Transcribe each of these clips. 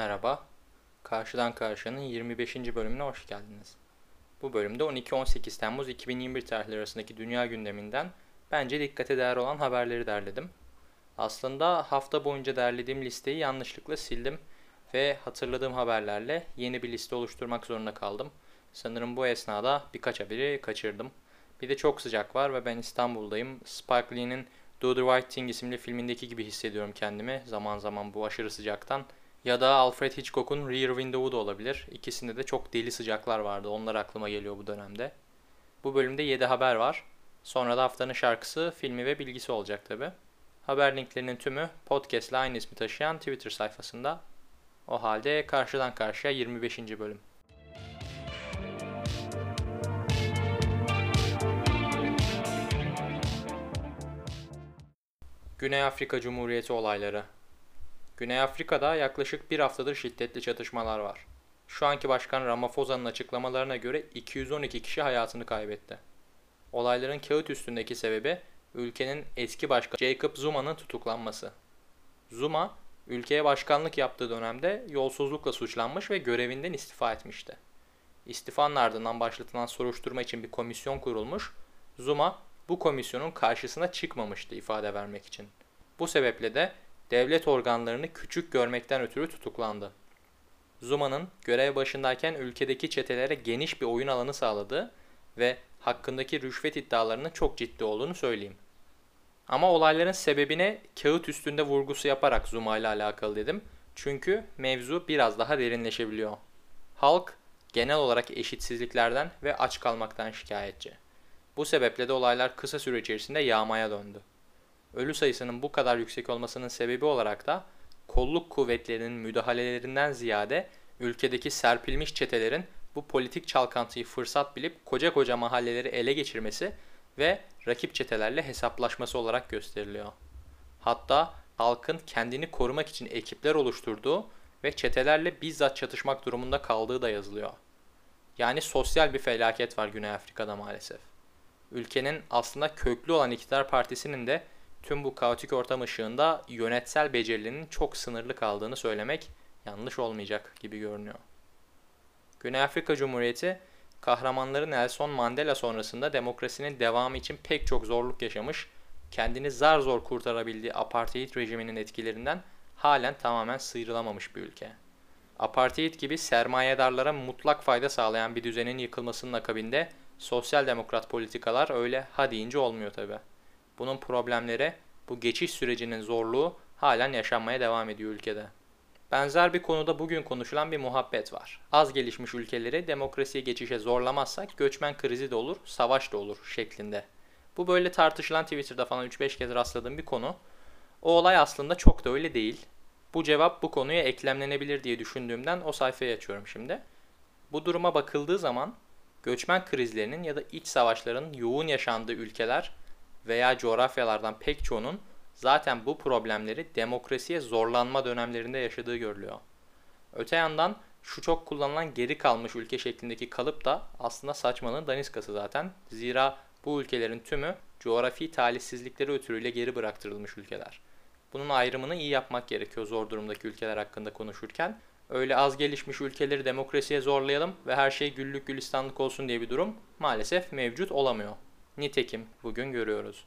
Merhaba, Karşıdan Karşıya'nın 25. bölümüne hoş geldiniz. Bu bölümde 12-18 Temmuz 2021 tarihleri arasındaki dünya gündeminden bence dikkate değer olan haberleri derledim. Aslında hafta boyunca derlediğim listeyi yanlışlıkla sildim ve hatırladığım haberlerle yeni bir liste oluşturmak zorunda kaldım. Sanırım bu esnada birkaç haberi kaçırdım. Bir de çok sıcak var ve ben İstanbul'dayım. Spike Lee'nin Do the Right Thing isimli filmindeki gibi hissediyorum kendimi zaman zaman bu aşırı sıcaktan. Ya da Alfred Hitchcock'un Rear Window'u da olabilir. İkisinde de çok deli sıcaklar vardı. Onlar aklıma geliyor bu dönemde. Bu bölümde 7 haber var. Sonra da haftanın şarkısı, filmi ve bilgisi olacak tabi. Haber linklerinin tümü podcast ile aynı ismi taşıyan Twitter sayfasında. O halde karşıdan karşıya 25. bölüm. Güney Afrika Cumhuriyeti olayları Güney Afrika'da yaklaşık bir haftadır şiddetli çatışmalar var. Şu anki başkan Ramaphosa açıklamalarına göre 212 kişi hayatını kaybetti. Olayların kağıt üstündeki sebebi ülkenin eski başkanı Jacob Zuma'nın tutuklanması. Zuma, ülkeye başkanlık yaptığı dönemde yolsuzlukla suçlanmış ve görevinden istifa etmişti. İstifanın ardından başlatılan soruşturma için bir komisyon kurulmuş. Zuma bu komisyonun karşısına çıkmamıştı ifade vermek için. Bu sebeple de devlet organlarını küçük görmekten ötürü tutuklandı. Zuma'nın görev başındayken ülkedeki çetelere geniş bir oyun alanı sağladığı ve hakkındaki rüşvet iddialarının çok ciddi olduğunu söyleyeyim. Ama olayların sebebine kağıt üstünde vurgusu yaparak Zuma ile alakalı dedim. Çünkü mevzu biraz daha derinleşebiliyor. Halk genel olarak eşitsizliklerden ve aç kalmaktan şikayetçi. Bu sebeple de olaylar kısa süre içerisinde yağmaya döndü. Ölü sayısının bu kadar yüksek olmasının sebebi olarak da kolluk kuvvetlerinin müdahalelerinden ziyade ülkedeki serpilmiş çetelerin bu politik çalkantıyı fırsat bilip koca koca mahalleleri ele geçirmesi ve rakip çetelerle hesaplaşması olarak gösteriliyor. Hatta halkın kendini korumak için ekipler oluşturduğu ve çetelerle bizzat çatışmak durumunda kaldığı da yazılıyor. Yani sosyal bir felaket var Güney Afrika'da maalesef. Ülkenin aslında köklü olan iktidar partisinin de tüm bu kaotik ortam ışığında yönetsel becerilerinin çok sınırlı kaldığını söylemek yanlış olmayacak gibi görünüyor. Güney Afrika Cumhuriyeti kahramanları Nelson Mandela sonrasında demokrasinin devamı için pek çok zorluk yaşamış, kendini zar zor kurtarabildiği apartheid rejiminin etkilerinden halen tamamen sıyrılamamış bir ülke. Apartheid gibi sermayedarlara mutlak fayda sağlayan bir düzenin yıkılmasının akabinde sosyal demokrat politikalar öyle ha deyince olmuyor tabi. Bunun problemleri, bu geçiş sürecinin zorluğu halen yaşanmaya devam ediyor ülkede. Benzer bir konuda bugün konuşulan bir muhabbet var. Az gelişmiş ülkeleri demokrasiye geçişe zorlamazsak göçmen krizi de olur, savaş da olur şeklinde. Bu böyle tartışılan Twitter'da falan 3-5 kez rastladığım bir konu. O olay aslında çok da öyle değil. Bu cevap bu konuya eklemlenebilir diye düşündüğümden o sayfayı açıyorum şimdi. Bu duruma bakıldığı zaman göçmen krizlerinin ya da iç savaşların yoğun yaşandığı ülkeler veya coğrafyalardan pek çoğunun zaten bu problemleri demokrasiye zorlanma dönemlerinde yaşadığı görülüyor. Öte yandan şu çok kullanılan geri kalmış ülke şeklindeki kalıp da aslında saçmalığın daniskası zaten. Zira bu ülkelerin tümü coğrafi talihsizlikleri ötürüyle geri bıraktırılmış ülkeler. Bunun ayrımını iyi yapmak gerekiyor zor durumdaki ülkeler hakkında konuşurken. Öyle az gelişmiş ülkeleri demokrasiye zorlayalım ve her şey güllük gülistanlık olsun diye bir durum maalesef mevcut olamıyor. Nitekim bugün görüyoruz.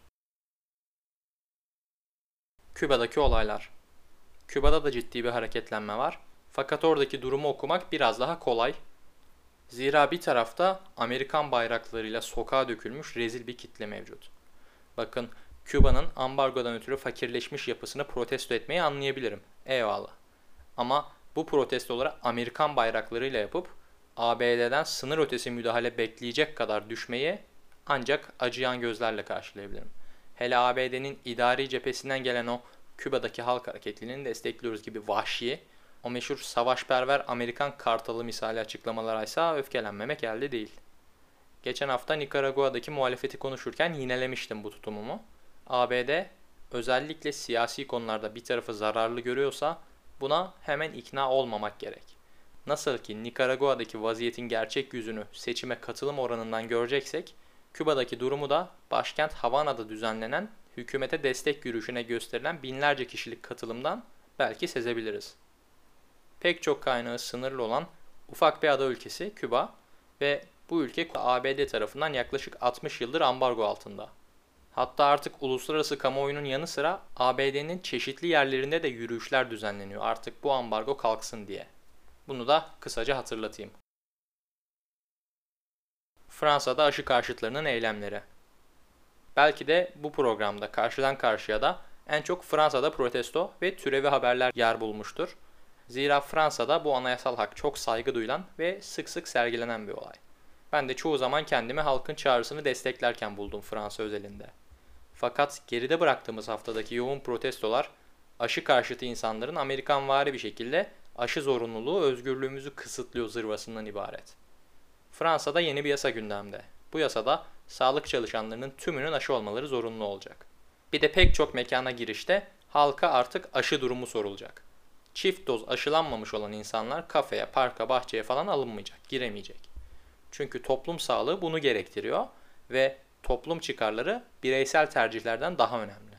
Küba'daki olaylar. Küba'da da ciddi bir hareketlenme var. Fakat oradaki durumu okumak biraz daha kolay. Zira bir tarafta Amerikan bayraklarıyla sokağa dökülmüş rezil bir kitle mevcut. Bakın Küba'nın ambargodan ötürü fakirleşmiş yapısını protesto etmeyi anlayabilirim. Eyvallah. Ama bu protestoları Amerikan bayraklarıyla yapıp ABD'den sınır ötesi müdahale bekleyecek kadar düşmeyi ancak acıyan gözlerle karşılayabilirim. Hele ABD'nin idari cephesinden gelen o Küba'daki halk hareketliliğini destekliyoruz gibi vahşi, o meşhur savaşperver Amerikan kartalı misali açıklamalara ise öfkelenmemek elde değil. Geçen hafta Nikaragua'daki muhalefeti konuşurken yinelemiştim bu tutumumu. ABD özellikle siyasi konularda bir tarafı zararlı görüyorsa buna hemen ikna olmamak gerek. Nasıl ki Nikaragua'daki vaziyetin gerçek yüzünü seçime katılım oranından göreceksek, Küba'daki durumu da başkent Havana'da düzenlenen hükümete destek yürüyüşüne gösterilen binlerce kişilik katılımdan belki sezebiliriz. pek çok kaynağı sınırlı olan ufak bir ada ülkesi Küba ve bu ülke ABD tarafından yaklaşık 60 yıldır ambargo altında. Hatta artık uluslararası kamuoyunun yanı sıra ABD'nin çeşitli yerlerinde de yürüyüşler düzenleniyor artık bu ambargo kalksın diye. Bunu da kısaca hatırlatayım. Fransa'da aşı karşıtlarının eylemleri. Belki de bu programda karşıdan karşıya da en çok Fransa'da protesto ve türevi haberler yer bulmuştur. Zira Fransa'da bu anayasal hak çok saygı duyulan ve sık sık sergilenen bir olay. Ben de çoğu zaman kendimi halkın çağrısını desteklerken buldum Fransa özelinde. Fakat geride bıraktığımız haftadaki yoğun protestolar aşı karşıtı insanların Amerikanvari bir şekilde aşı zorunluluğu özgürlüğümüzü kısıtlıyor zırvasından ibaret. Fransa'da yeni bir yasa gündemde. Bu yasada sağlık çalışanlarının tümünün aşı olmaları zorunlu olacak. Bir de pek çok mekana girişte halka artık aşı durumu sorulacak. Çift doz aşılanmamış olan insanlar kafeye, parka, bahçeye falan alınmayacak, giremeyecek. Çünkü toplum sağlığı bunu gerektiriyor ve toplum çıkarları bireysel tercihlerden daha önemli.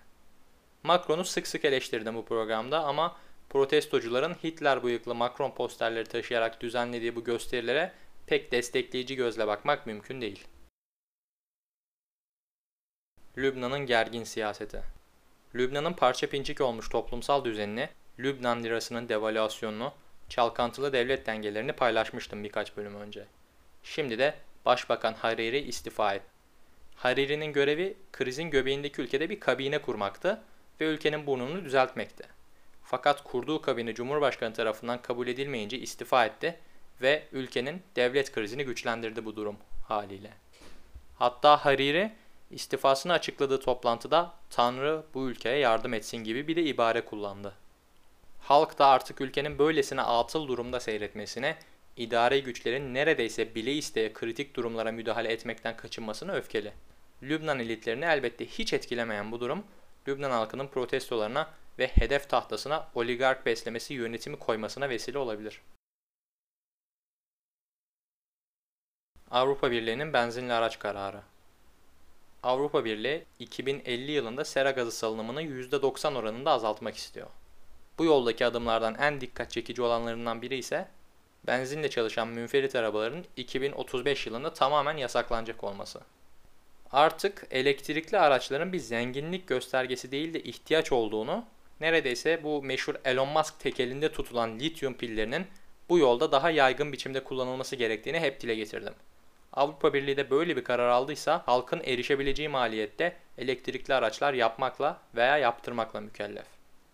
Macron'u sık sık eleştirdim bu programda ama protestocuların Hitler bıyıklı Macron posterleri taşıyarak düzenlediği bu gösterilere pek destekleyici gözle bakmak mümkün değil. Lübnan'ın gergin siyaseti Lübnan'ın parça pinçik olmuş toplumsal düzenini, Lübnan lirasının devalüasyonunu, çalkantılı devlet dengelerini paylaşmıştım birkaç bölüm önce. Şimdi de Başbakan Hariri istifa etti. Hariri'nin görevi krizin göbeğindeki ülkede bir kabine kurmaktı ve ülkenin burnunu düzeltmekti. Fakat kurduğu kabine Cumhurbaşkanı tarafından kabul edilmeyince istifa etti ve ülkenin devlet krizini güçlendirdi bu durum haliyle. Hatta Hariri istifasını açıkladığı toplantıda Tanrı bu ülkeye yardım etsin gibi bir de ibare kullandı. Halk da artık ülkenin böylesine atıl durumda seyretmesine, idari güçlerin neredeyse bile isteye kritik durumlara müdahale etmekten kaçınmasına öfkeli. Lübnan elitlerini elbette hiç etkilemeyen bu durum, Lübnan halkının protestolarına ve hedef tahtasına oligark beslemesi yönetimi koymasına vesile olabilir. Avrupa Birliği'nin benzinli araç kararı. Avrupa Birliği 2050 yılında sera gazı salınımını %90 oranında azaltmak istiyor. Bu yoldaki adımlardan en dikkat çekici olanlarından biri ise benzinle çalışan münferit arabaların 2035 yılında tamamen yasaklanacak olması. Artık elektrikli araçların bir zenginlik göstergesi değil de ihtiyaç olduğunu, neredeyse bu meşhur Elon Musk tekelinde tutulan lityum pillerinin bu yolda daha yaygın biçimde kullanılması gerektiğini hep dile getirdim. Avrupa Birliği de böyle bir karar aldıysa halkın erişebileceği maliyette elektrikli araçlar yapmakla veya yaptırmakla mükellef.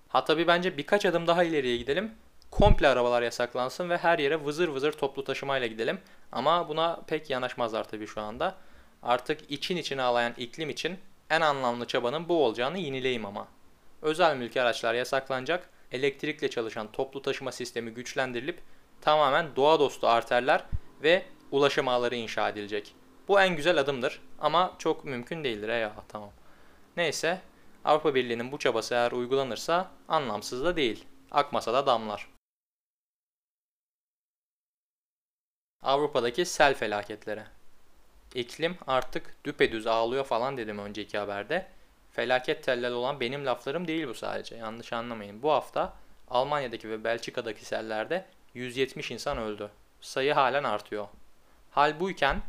Ha tabi bence birkaç adım daha ileriye gidelim. Komple arabalar yasaklansın ve her yere vızır vızır toplu taşımayla gidelim. Ama buna pek yanaşmazlar tabi şu anda. Artık için içine ağlayan iklim için en anlamlı çabanın bu olacağını yinileyim ama. Özel mülki araçlar yasaklanacak, elektrikle çalışan toplu taşıma sistemi güçlendirilip tamamen doğa dostu arterler ve ulaşım ağları inşa edilecek. Bu en güzel adımdır ama çok mümkün değildir eyvallah tamam. Neyse Avrupa Birliği'nin bu çabası eğer uygulanırsa anlamsız da değil. Akmasa da damlar. Avrupa'daki sel felaketleri. İklim artık düpedüz ağlıyor falan dedim önceki haberde. Felaket tellal olan benim laflarım değil bu sadece. Yanlış anlamayın. Bu hafta Almanya'daki ve Belçika'daki sellerde 170 insan öldü. Sayı halen artıyor. Hal buyken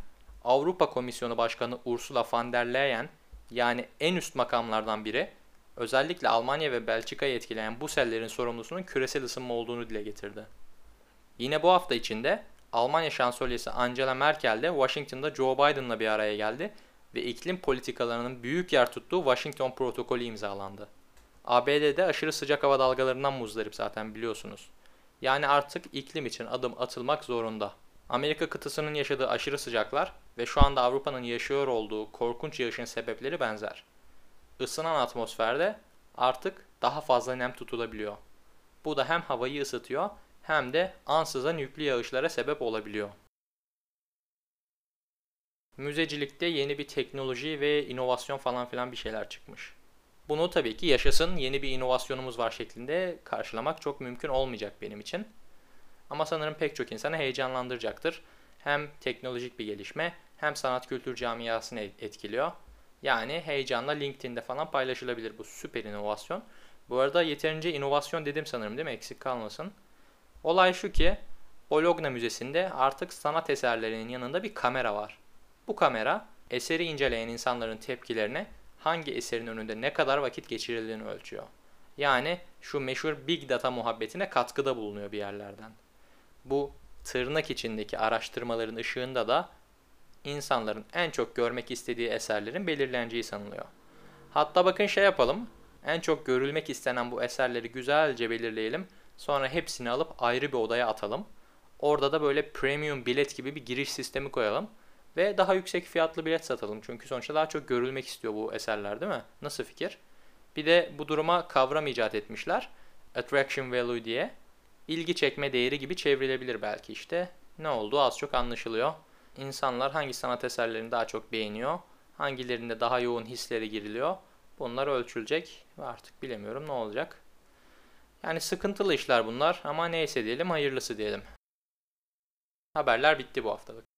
Avrupa Komisyonu Başkanı Ursula von der Leyen yani en üst makamlardan biri özellikle Almanya ve Belçika'yı etkileyen bu sellerin sorumlusunun küresel ısınma olduğunu dile getirdi. Yine bu hafta içinde Almanya şansölyesi Angela Merkel de Washington'da Joe Biden'la bir araya geldi ve iklim politikalarının büyük yer tuttuğu Washington protokolü imzalandı. ABD'de aşırı sıcak hava dalgalarından muzdarip zaten biliyorsunuz. Yani artık iklim için adım atılmak zorunda. Amerika kıtasının yaşadığı aşırı sıcaklar ve şu anda Avrupa'nın yaşıyor olduğu korkunç yağışın sebepleri benzer. Isınan atmosferde artık daha fazla nem tutulabiliyor. Bu da hem havayı ısıtıyor hem de ansızan yüklü yağışlara sebep olabiliyor. Müzecilikte yeni bir teknoloji ve inovasyon falan filan bir şeyler çıkmış. Bunu tabii ki yaşasın yeni bir inovasyonumuz var şeklinde karşılamak çok mümkün olmayacak benim için. Ama sanırım pek çok insanı heyecanlandıracaktır. Hem teknolojik bir gelişme hem sanat kültür camiasını etkiliyor. Yani heyecanla LinkedIn'de falan paylaşılabilir bu süper inovasyon. Bu arada yeterince inovasyon dedim sanırım değil mi? Eksik kalmasın. Olay şu ki Bologna Müzesi'nde artık sanat eserlerinin yanında bir kamera var. Bu kamera eseri inceleyen insanların tepkilerini hangi eserin önünde ne kadar vakit geçirildiğini ölçüyor. Yani şu meşhur big data muhabbetine katkıda bulunuyor bir yerlerden. Bu tırnak içindeki araştırmaların ışığında da insanların en çok görmek istediği eserlerin belirleneceği sanılıyor. Hatta bakın şey yapalım. En çok görülmek istenen bu eserleri güzelce belirleyelim. Sonra hepsini alıp ayrı bir odaya atalım. Orada da böyle premium bilet gibi bir giriş sistemi koyalım. Ve daha yüksek fiyatlı bilet satalım. Çünkü sonuçta daha çok görülmek istiyor bu eserler değil mi? Nasıl fikir? Bir de bu duruma kavram icat etmişler. Attraction value diye. İlgi çekme değeri gibi çevrilebilir belki işte. Ne olduğu az çok anlaşılıyor. İnsanlar hangi sanat eserlerini daha çok beğeniyor, hangilerinde daha yoğun hisleri giriliyor. Bunlar ölçülecek ve artık bilemiyorum ne olacak. Yani sıkıntılı işler bunlar ama neyse diyelim hayırlısı diyelim. Haberler bitti bu haftalık.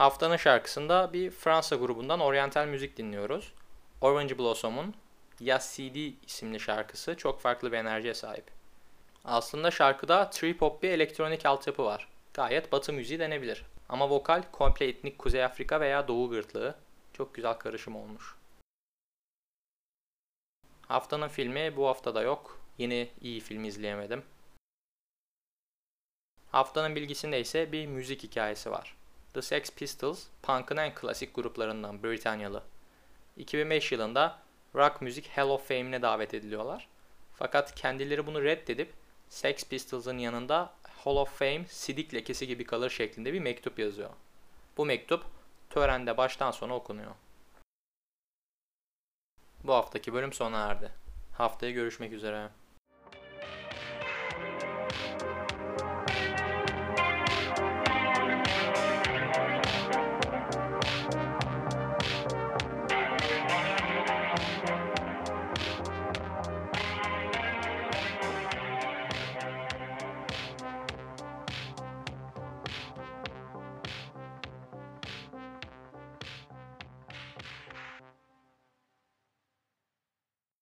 Haftanın şarkısında bir Fransa grubundan oryantal müzik dinliyoruz. Orange Blossom'un Yas CD isimli şarkısı çok farklı bir enerjiye sahip. Aslında şarkıda trip hop bir elektronik altyapı var. Gayet batı müziği denebilir. Ama vokal komple etnik Kuzey Afrika veya Doğu gırtlığı. Çok güzel karışım olmuş. Haftanın filmi bu haftada yok. Yine iyi film izleyemedim. Haftanın bilgisinde ise bir müzik hikayesi var. The Sex Pistols, punk'ın en klasik gruplarından Britanyalı. 2005 yılında Rock Music Hall of Fame'ine davet ediliyorlar. Fakat kendileri bunu reddedip Sex Pistols'ın yanında Hall of Fame sidik lekesi gibi kalır şeklinde bir mektup yazıyor. Bu mektup törende baştan sona okunuyor. Bu haftaki bölüm sona erdi. Haftaya görüşmek üzere.